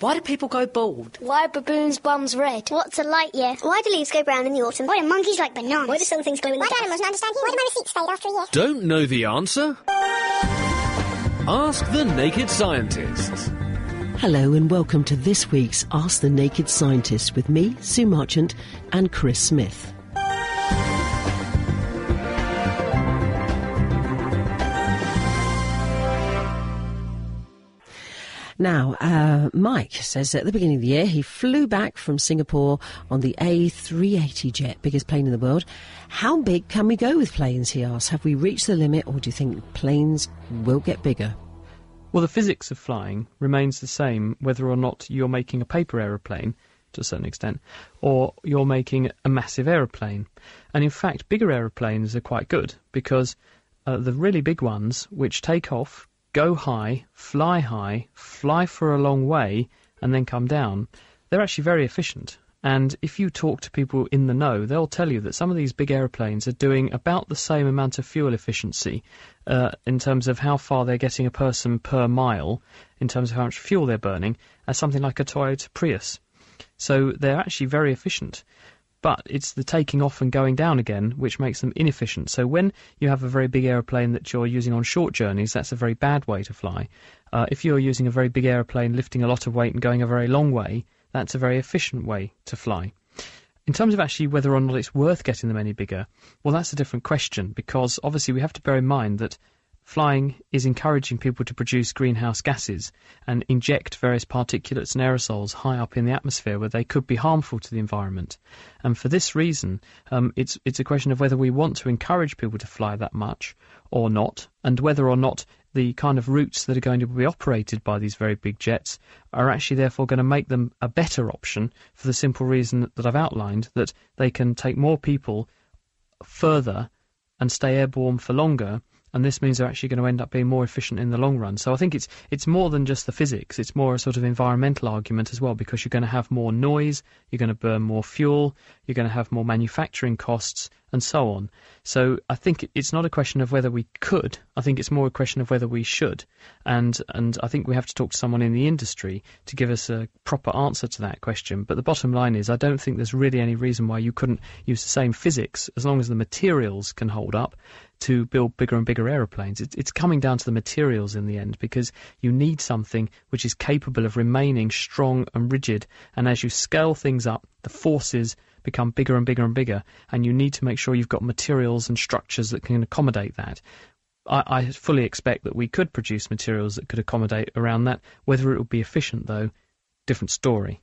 Why do people go bald? Why are baboons' bums red? What's a light year? Why do leaves go brown in the autumn? Why do monkeys like bananas? Why do some things glow in the Why do dark? animals not understand humor? Why do my receipts fade after a year? Don't know the answer? Ask the Naked Scientists. Hello and welcome to this week's Ask the Naked Scientist with me, Sue Marchant, and Chris Smith. Now, uh, Mike says at the beginning of the year he flew back from Singapore on the A380 jet, biggest plane in the world. How big can we go with planes, he asks. Have we reached the limit or do you think planes will get bigger? Well, the physics of flying remains the same whether or not you're making a paper aeroplane, to a certain extent, or you're making a massive aeroplane. And in fact, bigger aeroplanes are quite good because uh, the really big ones, which take off, go high, fly high, fly for a long way, and then come down, they're actually very efficient. And if you talk to people in the know, they'll tell you that some of these big aeroplanes are doing about the same amount of fuel efficiency uh, in terms of how far they're getting a person per mile, in terms of how much fuel they're burning, as something like a Toyota Prius. So they're actually very efficient. But it's the taking off and going down again which makes them inefficient. So when you have a very big aeroplane that you're using on short journeys, that's a very bad way to fly. Uh, if you're using a very big aeroplane lifting a lot of weight and going a very long way, that's a very efficient way to fly. In terms of actually whether or not it's worth getting them any bigger, well, that's a different question because obviously we have to bear in mind that flying is encouraging people to produce greenhouse gases and inject various particulates and aerosols high up in the atmosphere where they could be harmful to the environment. And for this reason, um, it's it's a question of whether we want to encourage people to fly that much or not, and whether or not the kind of routes that are going to be operated by these very big jets are actually therefore going to make them a better option for the simple reason that I've outlined that they can take more people further and stay airborne for longer and this means they're actually going to end up being more efficient in the long run. So I think it's it's more than just the physics. It's more a sort of environmental argument as well because you're going to have more noise, you're going to burn more fuel, you're going to have more manufacturing costs, and so on. So I think it's not a question of whether we could. I think it's more a question of whether we should. And and I think we have to talk to someone in the industry to give us a proper answer to that question. But the bottom line is I don't think there's really any reason why you couldn't use the same physics as long as the materials can hold up to build bigger and bigger aeroplanes. It's, it's coming down to the materials in the end because you need something which is capable of remaining strong and rigid. And as you scale things up, the forces become bigger and bigger and bigger, and you need to make sure you've got materials and structures that can accommodate that. I, I fully expect that we could produce materials that could accommodate around that. Whether it would be efficient, though, different story.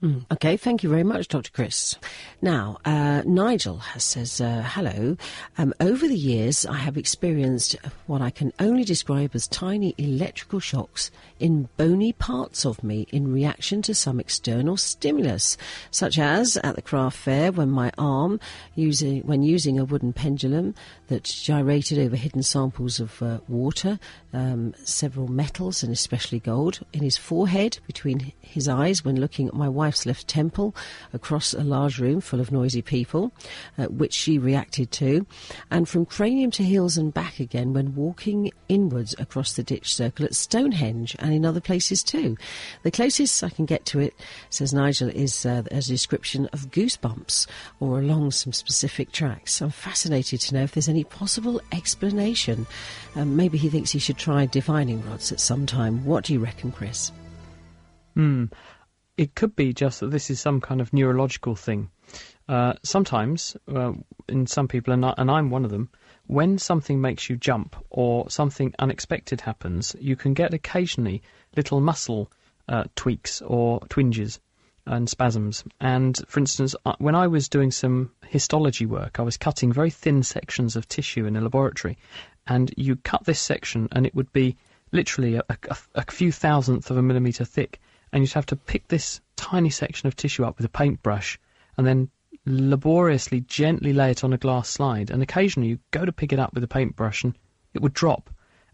Mm, okay, thank you very much, Dr. Chris. Now, uh, Nigel has says, uh, hello. Um, over the years, I have experienced what I can only describe as tiny electrical shocks in bony parts of me in reaction to some external stimulus, such as at the craft fair when my arm, using, when using a wooden pendulum that gyrated over hidden samples of uh, water, um, several metals and especially gold, in his forehead, between his eyes when looking at my wife's left temple across a large room full of noisy people, uh, which she reacted to, and from cranium to heels and back again when walking inwards across the ditch circle at Stonehenge and in other places too. The closest I can get to it, says Nigel, is uh, a description of goosebumps or along some specific tracks. I'm fascinated to know if there's any possible explanation. Um, maybe he thinks he should try divining rods at some time. What do you reckon, Chris? Hmm. It could be just that this is some kind of neurological thing. Uh, sometimes, uh, in some people, and, I, and I'm one of them, when something makes you jump or something unexpected happens, you can get occasionally little muscle uh, tweaks or twinges and spasms. And for instance, uh, when I was doing some histology work, I was cutting very thin sections of tissue in a laboratory, and you cut this section, and it would be literally a, a, a few thousandth of a millimetre thick, and you'd have to pick this tiny section of tissue up with a paintbrush, and then laboriously, gently lay it on a glass slide. And occasionally, you go to pick it up with a paintbrush, and it would drop.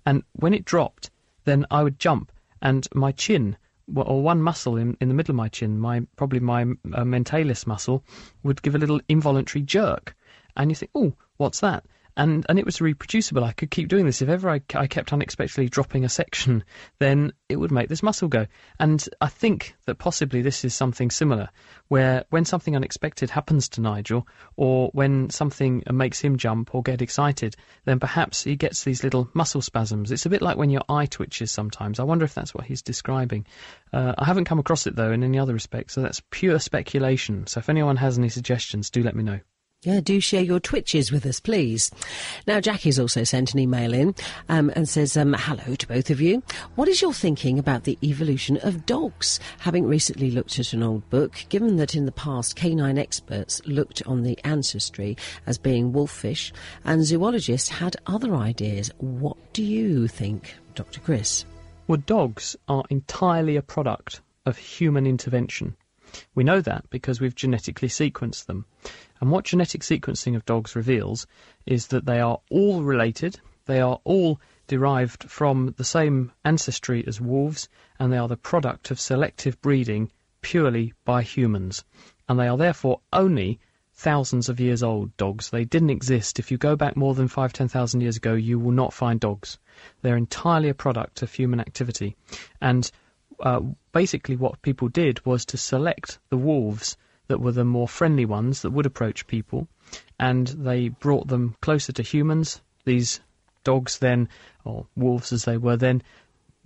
And when it dropped, then I would jump, and my chin or one muscle in, in the middle of my chin, my probably my uh, mentalis muscle, would give a little involuntary jerk, and you think, oh, what's that? And and it was reproducible. I could keep doing this. If ever I, I kept unexpectedly dropping a section, then it would make this muscle go. And I think that possibly this is something similar, where when something unexpected happens to Nigel, or when something makes him jump or get excited, then perhaps he gets these little muscle spasms. It's a bit like when your eye twitches sometimes. I wonder if that's what he's describing. Uh, I haven't come across it though in any other respect, so that's pure speculation. So if anyone has any suggestions, do let me know. Yeah, do share your twitches with us, please. Now, Jackie's also sent an email in um, and says, um, Hello to both of you. What is your thinking about the evolution of dogs? Having recently looked at an old book, given that in the past canine experts looked on the ancestry as being wolfish and zoologists had other ideas, what do you think, Dr. Chris? Well, dogs are entirely a product of human intervention. We know that because we've genetically sequenced them. And what genetic sequencing of dogs reveals is that they are all related, they are all derived from the same ancestry as wolves, and they are the product of selective breeding purely by humans. And they are therefore only thousands of years old dogs. They didn't exist. If you go back more than five, ten thousand years ago, you will not find dogs. They're entirely a product of human activity. And uh, basically, what people did was to select the wolves that were the more friendly ones that would approach people, and they brought them closer to humans. These dogs then, or wolves as they were then,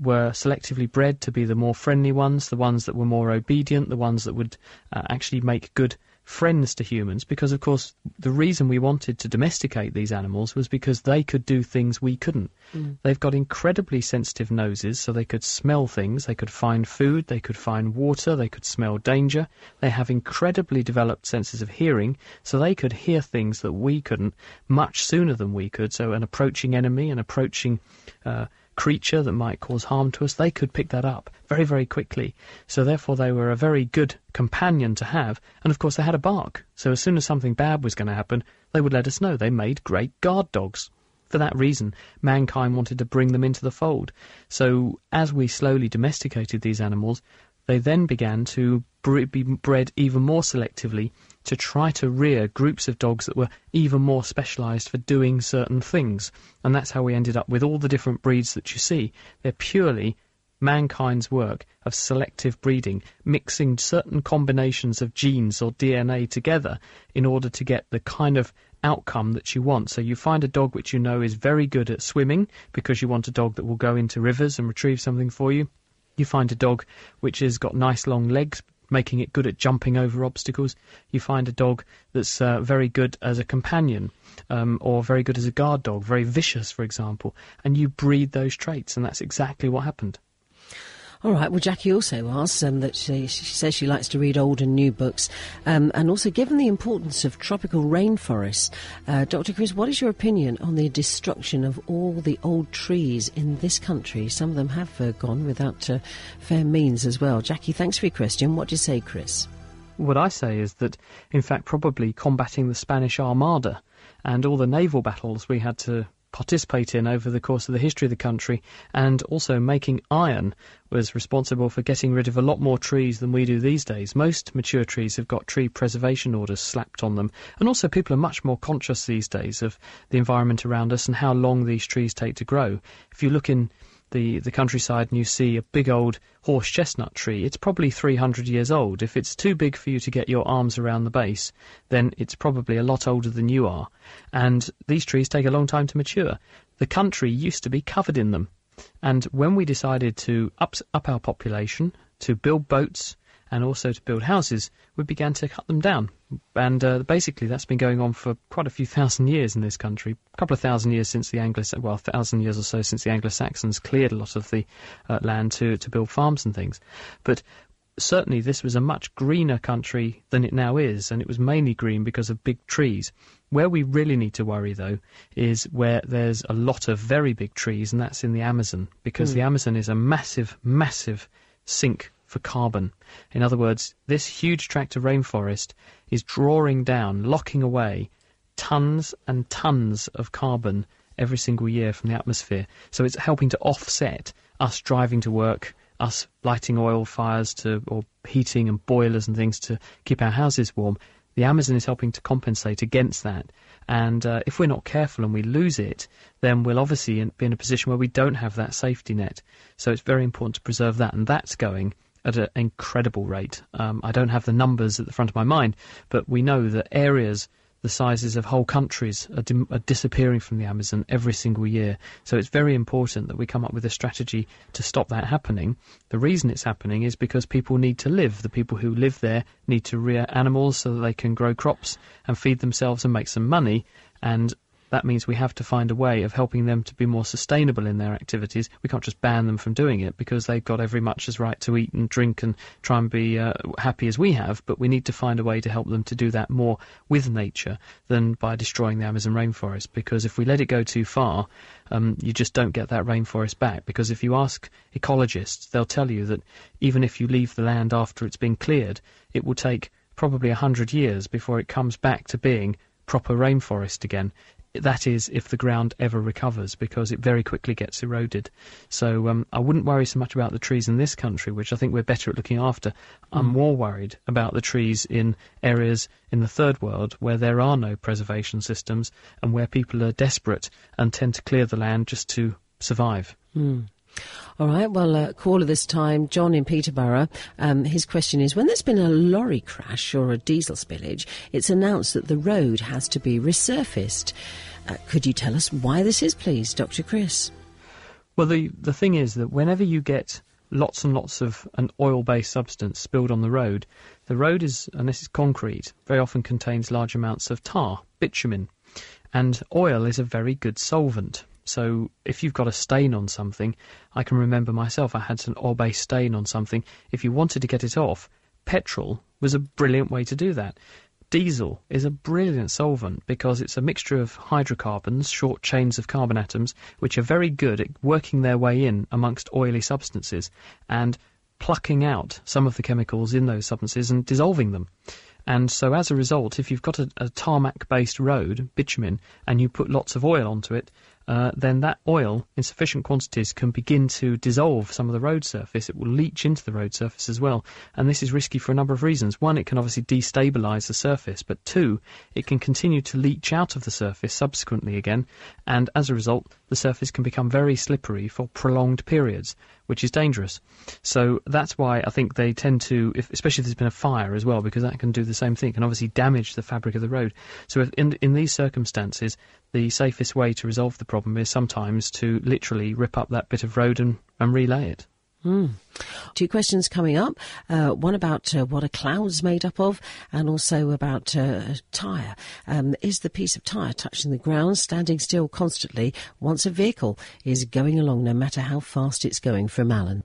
were selectively bred to be the more friendly ones, the ones that were more obedient, the ones that would uh, actually make good friends to humans because, of course, the reason we wanted to domesticate these animals was because they could do things we couldn't. Mm. They've got incredibly sensitive noses, so they could smell things, they could find food, they could find water, they could smell danger. They have incredibly developed senses of hearing, so they could hear things that we couldn't much sooner than we could. So, an approaching enemy, an approaching uh, creature that might cause harm to us, they could pick that up very, very quickly. So therefore they were a very good companion to have. And of course they had a bark. So as soon as something bad was going to happen, they would let us know. They made great guard dogs. For that reason, mankind wanted to bring them into the fold. So as we slowly domesticated these animals, they then began to be bred even more selectively to try to rear groups of dogs that were even more specialised for doing certain things. And that's how we ended up with all the different breeds that you see. They're purely mankind's work of selective breeding, mixing certain combinations of genes or DNA together in order to get the kind of outcome that you want. So you find a dog which you know is very good at swimming because you want a dog that will go into rivers and retrieve something for you. You find a dog which has got nice long legs making it good at jumping over obstacles. You find a dog that's uh, very good as a companion, um, or very good as a guard dog, very vicious, for example, and you breed those traits, and that's exactly what happened. All right. Well, Jackie also asks um, that she, she, says she likes to read old and new books, um, and also given the importance of tropical rainforests, uh, Dr. Chris, what is your opinion on the destruction of all the old trees in this country? Some of them have uh, gone without uh, fair means as well. Jackie, thanks for your question. What do you say, Chris? What I say is that, in fact, probably combating the Spanish Armada and all the naval battles we had to participate in over the course of the history of the country, and also making iron was responsible for getting rid of a lot more trees than we do these days. Most mature trees have got tree preservation orders slapped on them, and also people are much more conscious these days of the environment around us and how long these trees take to grow. If you look in the, the countryside and you see a big old horse chestnut tree, it's probably 300 years old. If it's too big for you to get your arms around the base, then it's probably a lot older than you are. And these trees take a long time to mature. The country used to be covered in them. And when we decided to up, up our population, to build boats, and also to build houses, we began to cut them down. And uh, basically, that's been going on for quite a few thousand years in this country. A couple of thousand years since the Anglo, well, a thousand years or so since the Anglo-Saxons cleared a lot of the uh, land to to build farms and things. But certainly this was a much greener country than it now is, and it was mainly green because of big trees. Where we really need to worry, though, is where there's a lot of very big trees, and that's in the Amazon, because mm. the Amazon is a massive, massive sink for carbon. In other words, this huge tract of rainforest is drawing down, locking away tons and tons of carbon every single year from the atmosphere. So it's helping to offset us driving to work, us lighting oil fires to or heating and boilers and things to keep our houses warm, the Amazon is helping to compensate against that. And uh, if we're not careful and we lose it, then we'll obviously be in a position where we don't have that safety net. So it's very important to preserve that, and that's going at an incredible rate. Um, I don't have the numbers at the front of my mind, but we know that areas the sizes of whole countries are, dim- are, disappearing from the Amazon every single year. So it's very important that we come up with a strategy to stop that happening. The reason it's happening is because people need to live. The people who live there need to rear animals so that they can grow crops and feed themselves and make some money. And that means we have to find a way of helping them to be more sustainable in their activities. We can't just ban them from doing it because they've got every much as right to eat and drink and try and be uh, happy as we have, but we need to find a way to help them to do that more with nature than by destroying the Amazon rainforest because if we let it go too far, um, you just don't get that rainforest back. Because if you ask ecologists, they'll tell you that even if you leave the land after it's been cleared, it will take probably a hundred years before it comes back to being proper rainforest again that is if the ground ever recovers because it very quickly gets eroded. So um, I wouldn't worry so much about the trees in this country, which I think we're better at looking after. Mm. I'm more worried about the trees in areas in the third world where there are no preservation systems and where people are desperate and tend to clear the land just to survive. Mm. All right. Well, uh, caller this time, John in Peterborough. Um, his question is: When there's been a lorry crash or a diesel spillage, it's announced that the road has to be resurfaced. Uh, could you tell us why this is, please, Dr. Chris? Well, the the thing is that whenever you get lots and lots of an oil-based substance spilled on the road, the road is, and this is concrete, very often contains large amounts of tar, bitumen, and oil is a very good solvent. So if you've got a stain on something, I can remember myself, I had an oil-based stain on something. If you wanted to get it off, petrol was a brilliant way to do that. Diesel is a brilliant solvent because it's a mixture of hydrocarbons, short chains of carbon atoms, which are very good at working their way in amongst oily substances and plucking out some of the chemicals in those substances and dissolving them. And so, as a result, if you've got a, a tarmac based road, bitumen, and you put lots of oil onto it, uh, then that oil in sufficient quantities can begin to dissolve some of the road surface. It will leach into the road surface as well. And this is risky for a number of reasons. One, it can obviously destabilize the surface, but two, it can continue to leach out of the surface subsequently again. And as a result, the surface can become very slippery for prolonged periods, which is dangerous. So that's why I think they tend to, if, especially if there's been a fire as well, because that can do the same thing, can obviously damage the fabric of the road. So in, in these circumstances, the safest way to resolve the problem is sometimes to literally rip up that bit of road and, and relay it. Mm. Two questions coming up. Uh, one about uh, what a cloud's made up of, and also about uh, a tyre. Um, is the piece of tyre touching the ground, standing still constantly once a vehicle is going along, no matter how fast it's going? From Alan.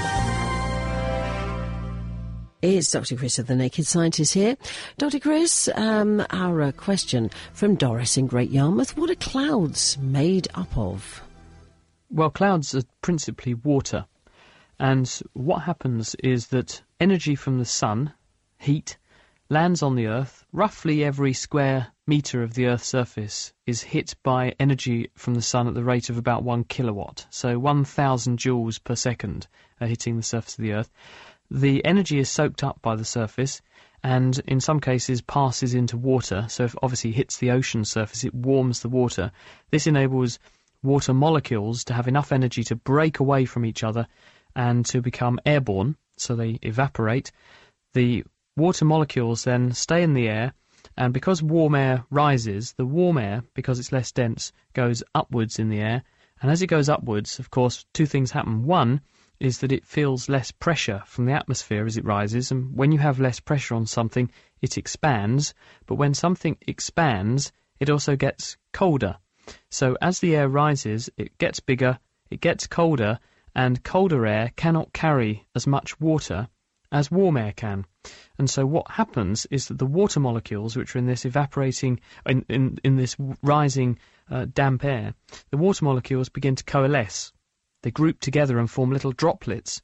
It's Dr. Chris of the Naked Scientist here. Dr. Chris, um, our uh, question from Doris in Great Yarmouth What are clouds made up of? Well, clouds are principally water. And what happens is that energy from the sun, heat, lands on the Earth. Roughly every square metre of the Earth's surface is hit by energy from the sun at the rate of about one kilowatt. So 1,000 joules per second are hitting the surface of the Earth the energy is soaked up by the surface and in some cases passes into water. So if obviously hits the ocean surface, it warms the water. This enables water molecules to have enough energy to break away from each other and to become airborne, so they evaporate. The water molecules then stay in the air, and because warm air rises, the warm air, because it's less dense, goes upwards in the air. And as it goes upwards, of course, two things happen. One is that it feels less pressure from the atmosphere as it rises, and when you have less pressure on something, it expands. But when something expands, it also gets colder. So as the air rises, it gets bigger, it gets colder, and colder air cannot carry as much water as warm air can. And so what happens is that the water molecules, which are in this evaporating, in, in, in this rising uh, damp air, the water molecules begin to coalesce. They group together and form little droplets.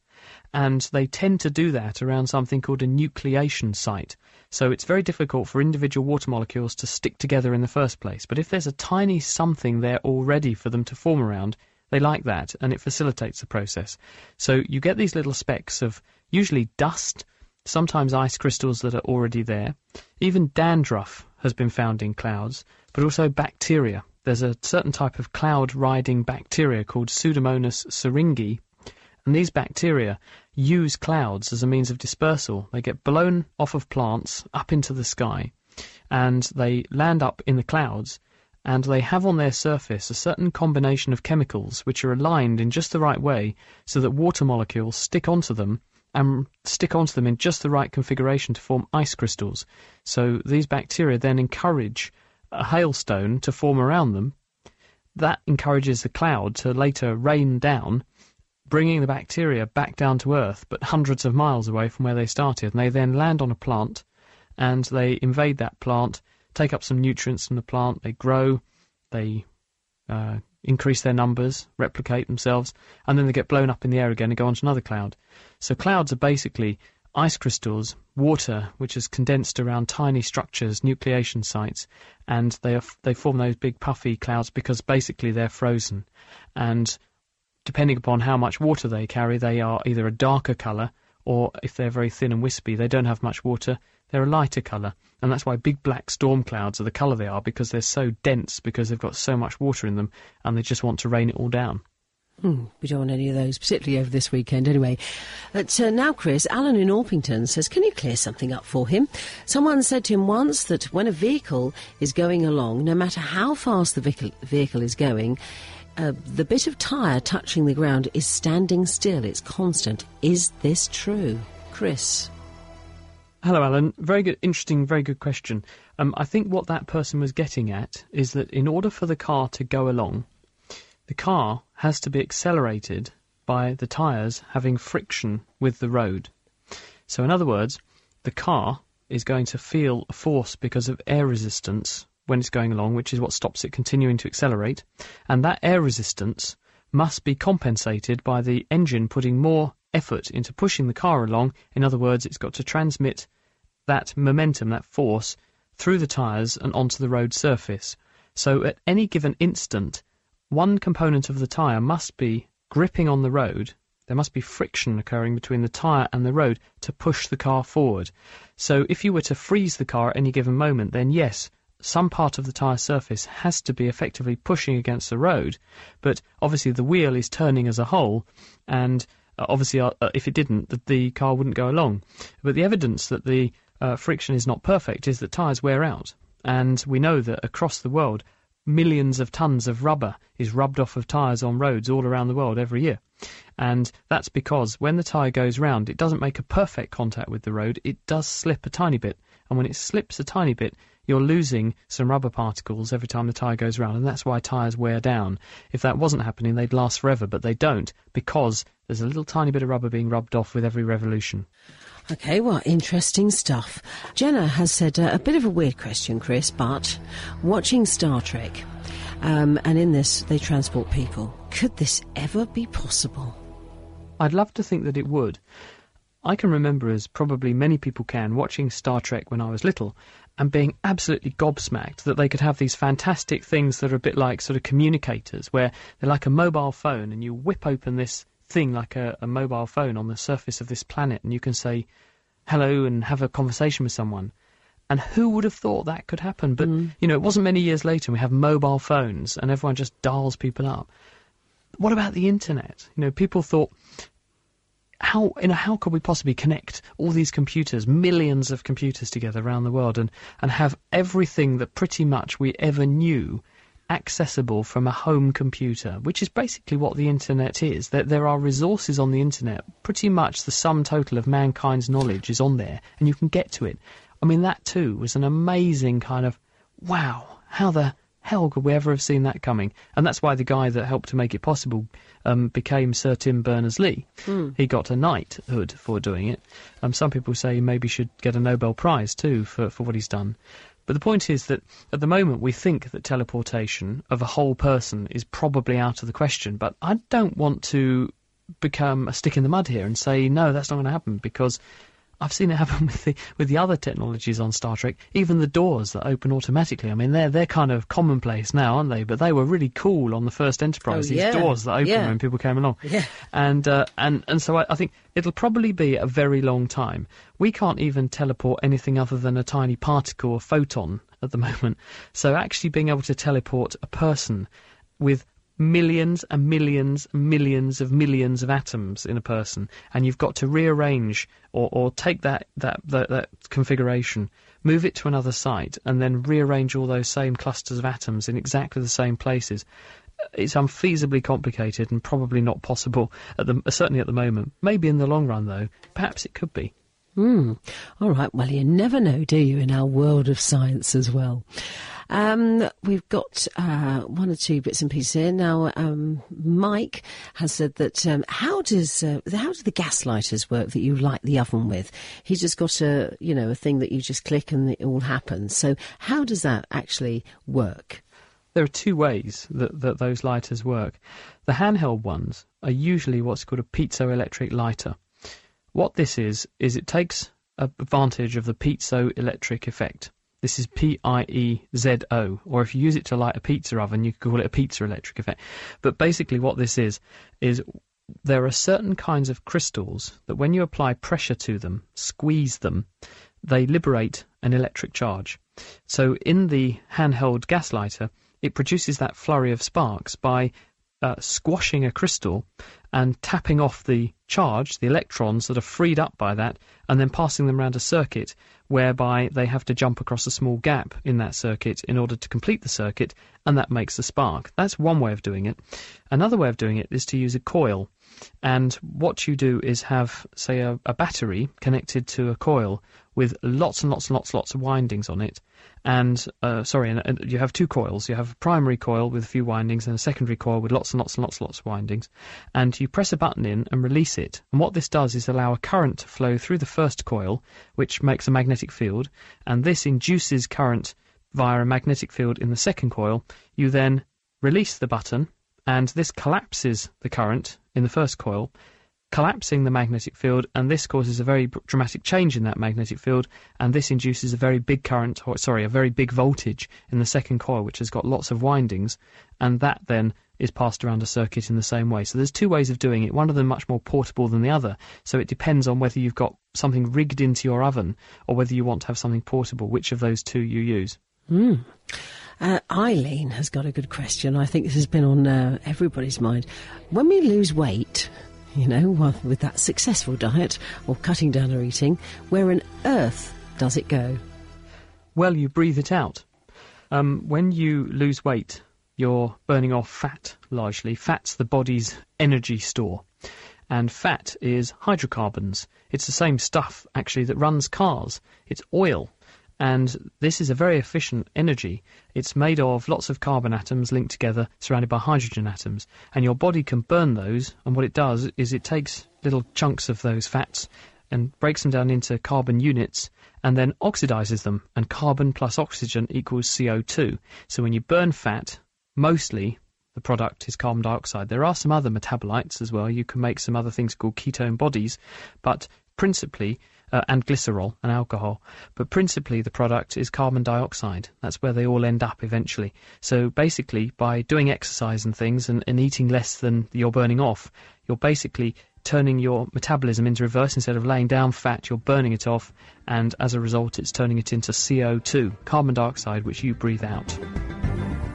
And they tend to do that around something called a nucleation site. So it's very difficult for individual water molecules to stick together in the first place. But if there's a tiny something there already for them to form around, they like that and it facilitates the process. So you get these little specks of usually dust, sometimes ice crystals that are already there. Even dandruff has been found in clouds, but also bacteria. There's a certain type of cloud riding bacteria called Pseudomonas syringae, and these bacteria use clouds as a means of dispersal. They get blown off of plants up into the sky, and they land up in the clouds, and they have on their surface a certain combination of chemicals which are aligned in just the right way so that water molecules stick onto them and stick onto them in just the right configuration to form ice crystals. So these bacteria then encourage a hailstone to form around them. That encourages the cloud to later rain down, bringing the bacteria back down to Earth, but hundreds of miles away from where they started. And they then land on a plant and they invade that plant, take up some nutrients from the plant, they grow, they uh, increase their numbers, replicate themselves, and then they get blown up in the air again and go onto another cloud. So clouds are basically ice crystals, water which is condensed around tiny structures, nucleation sites, and they are, they form those big puffy clouds because basically they're frozen. And depending upon how much water they carry, they are either a darker colour or if they're very thin and wispy, they don't have much water, they're a lighter colour. And that's why big black storm clouds are the colour they are because they're so dense because they've got so much water in them and they just want to rain it all down. Hmm, we don't want any of those, particularly over this weekend anyway. But uh, now, Chris, Alan in Orpington says, Can you clear something up for him? Someone said to him once that when a vehicle is going along, no matter how fast the vehicle, vehicle is going, uh, the bit of tyre touching the ground is standing still, it's constant. Is this true? Chris. Hello, Alan. Very good, interesting, very good question. Um, I think what that person was getting at is that in order for the car to go along, the car has to be accelerated by the tyres having friction with the road. So, in other words, the car is going to feel a force because of air resistance when it's going along, which is what stops it continuing to accelerate. And that air resistance must be compensated by the engine putting more effort into pushing the car along. In other words, it's got to transmit that momentum, that force, through the tyres and onto the road surface. So at any given instant, one component of the tyre must be gripping on the road. There must be friction occurring between the tyre and the road to push the car forward. So if you were to freeze the car at any given moment, then yes, some part of the tyre surface has to be effectively pushing against the road, but obviously the wheel is turning as a whole, and uh, obviously uh, uh if it didn't, the, the, car wouldn't go along. But the evidence that the uh, friction is not perfect is that tyres wear out, and we know that across the world millions of tons of rubber is rubbed off of tyres on roads all around the world every year. And that's because when the tyre goes round, it doesn't make a perfect contact with the road, it does slip a tiny bit. And when it slips a tiny bit, you're losing some rubber particles every time the tyre goes round, and that's why tyres wear down. If that wasn't happening, they'd last forever, but they don't because there's a little tiny bit of rubber being rubbed off with every revolution. Okay, well, interesting stuff. Jenna has said uh, a bit of a weird question, Chris, but watching Star Trek, um, and in this they transport people. Could this ever be possible? I'd love to think that it would. I can remember, as probably many people can, watching Star Trek when I was little and being absolutely gobsmacked that they could have these fantastic things that are a bit like sort of communicators, where they're like a mobile phone and you whip open this thing like a, a mobile phone on the surface of this planet, and you can say, hello and have a conversation with someone. And who would have thought that could happen? But, Mm. you know, it wasn't many years later, and we have mobile phones, and everyone just dials people up. What about the internet? You know, people thought, how you know how could we possibly connect all these computers, millions of computers together around the world, and and have everything that pretty much we ever knew accessible from a home computer, which is basically what the internet is. That there are resources on the internet, pretty much the sum total of mankind's knowledge is on there, and you can get to it. I mean, that too was an amazing kind of wow. How the hell could we ever have seen that coming? And that's why the guy that helped to make it possible um, became Sir Tim Berners-Lee. He got a knighthood for doing it. Um, some people say he maybe should get a Nobel Prize too for, for what he's done. But the point is that at the moment we think that teleportation of a whole person is probably out of the question. But I don't want to become a stick in the mud here and say no, that's not going to happen because I've seen it happen with the with the other technologies on Star Trek. Even the doors that open automatically. I mean, they're they're kind of commonplace now, aren't they? But they were really cool on the first Enterprise. Oh, these doors that open Yeah. when people came along. Yeah. And uh, and and so I, I think it'll probably be a very long time. We can't even teleport anything other than a tiny particle or photon at the moment. So actually being able to teleport a person with millions and millions and millions of millions of atoms in a person, and you've got to rearrange or, or take that, that, that, that configuration, move it to another site, and then rearrange all those same clusters of atoms in exactly the same places. It's unfeasibly complicated and probably not possible at the certainly at the moment. Maybe in the long run, though, perhaps it could be. Hmm. All right. Well, you never know, do you, in our world of science as well. Um, we've got uh, one or two bits and pieces here now. Um, Mike has said that um, how does uh, how do the gas lighters work that you light the oven with? He's just got a you know a thing that you just click and it all happens. So how does that actually work? There are two ways that, that those lighters work. The handheld ones are usually what's called a piezoelectric lighter. What this is, is it takes advantage of the piezoelectric effect. This is P I E Z O, or if you use it to light a pizza oven, you could call it a pizza electric effect. But basically, what this is, is there are certain kinds of crystals that when you apply pressure to them, squeeze them, they liberate an electric charge. So in the handheld gas lighter, it produces that flurry of sparks by uh, squashing a crystal and tapping off the charge, the electrons that are freed up by that, and then passing them around a circuit whereby they have to jump across a small gap in that circuit in order to complete the circuit, and that makes the spark. That's one way of doing it. Another way of doing it is to use a coil. And what you do is have, say, a, a battery connected to a coil with lots and lots and lots and lots of windings on it. And, uh, sorry, and, and you have two coils. You have a primary coil with a few windings and a secondary coil with lots and lots and lots and lots of windings. And you press a button in and release it. And what this does is allow a current to flow through the first coil, which makes a magnetic field. And this induces current via a magnetic field in the second coil. You then release the button, and this collapses the current in the first coil, collapsing the magnetic field, and this causes a very dramatic change in that magnetic field, and this induces a very big current, or sorry, a very big voltage in the second coil, which has got lots of windings, and that then is passed around a circuit in the same way. So there's two ways of doing it, one of them much more portable than the other, so it depends on whether you've got something rigged into your oven, or whether you want to have something portable, which of those two you use. Uh, Eileen has got a good question. I think this has been on uh, everybody's mind. When we lose weight, you know, with that successful diet or cutting down our eating, where on earth does it go? Well, you breathe it out. Um, when you lose weight, you're burning off fat largely. Fat's the body's energy store. And fat is hydrocarbons. It's the same stuff, actually, that runs cars. It's oil. And this is a very efficient energy. It's made of lots of carbon atoms linked together, surrounded by hydrogen atoms. And your body can burn those. And what it does is it takes little chunks of those fats and breaks them down into carbon units and then oxidizes them. And carbon plus oxygen equals CO2. So when you burn fat, mostly the product is carbon dioxide. There are some other metabolites as well. You can make some other things called ketone bodies, but principally, uh, and glycerol and alcohol, but principally the product is carbon dioxide. That's where they all end up eventually. So basically, by doing exercise and things and, and eating less than you're burning off, you're basically turning your metabolism into reverse. Instead of laying down fat, you're burning it off, and as a result, it's turning it into CO2, carbon dioxide, which you breathe out.